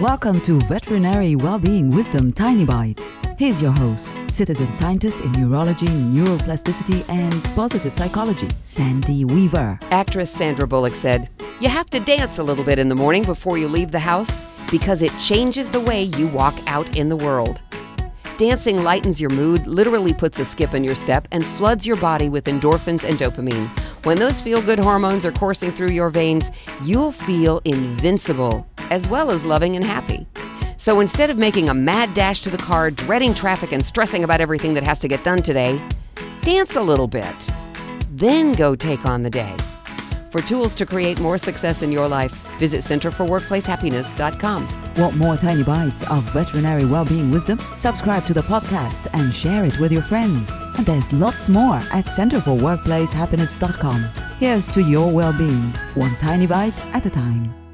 Welcome to Veterinary Wellbeing Wisdom Tiny Bites. Here's your host, citizen scientist in neurology, neuroplasticity, and positive psychology, Sandy Weaver. Actress Sandra Bullock said, You have to dance a little bit in the morning before you leave the house because it changes the way you walk out in the world. Dancing lightens your mood, literally puts a skip in your step, and floods your body with endorphins and dopamine. When those feel good hormones are coursing through your veins, you'll feel invincible, as well as loving and happy. So instead of making a mad dash to the car, dreading traffic, and stressing about everything that has to get done today, dance a little bit. Then go take on the day. For tools to create more success in your life, visit centerforworkplacehappiness.com. Want more tiny bites of veterinary well-being wisdom? Subscribe to the podcast and share it with your friends. And there's lots more at centerforworkplacehappiness.com. Here's to your well-being, one tiny bite at a time.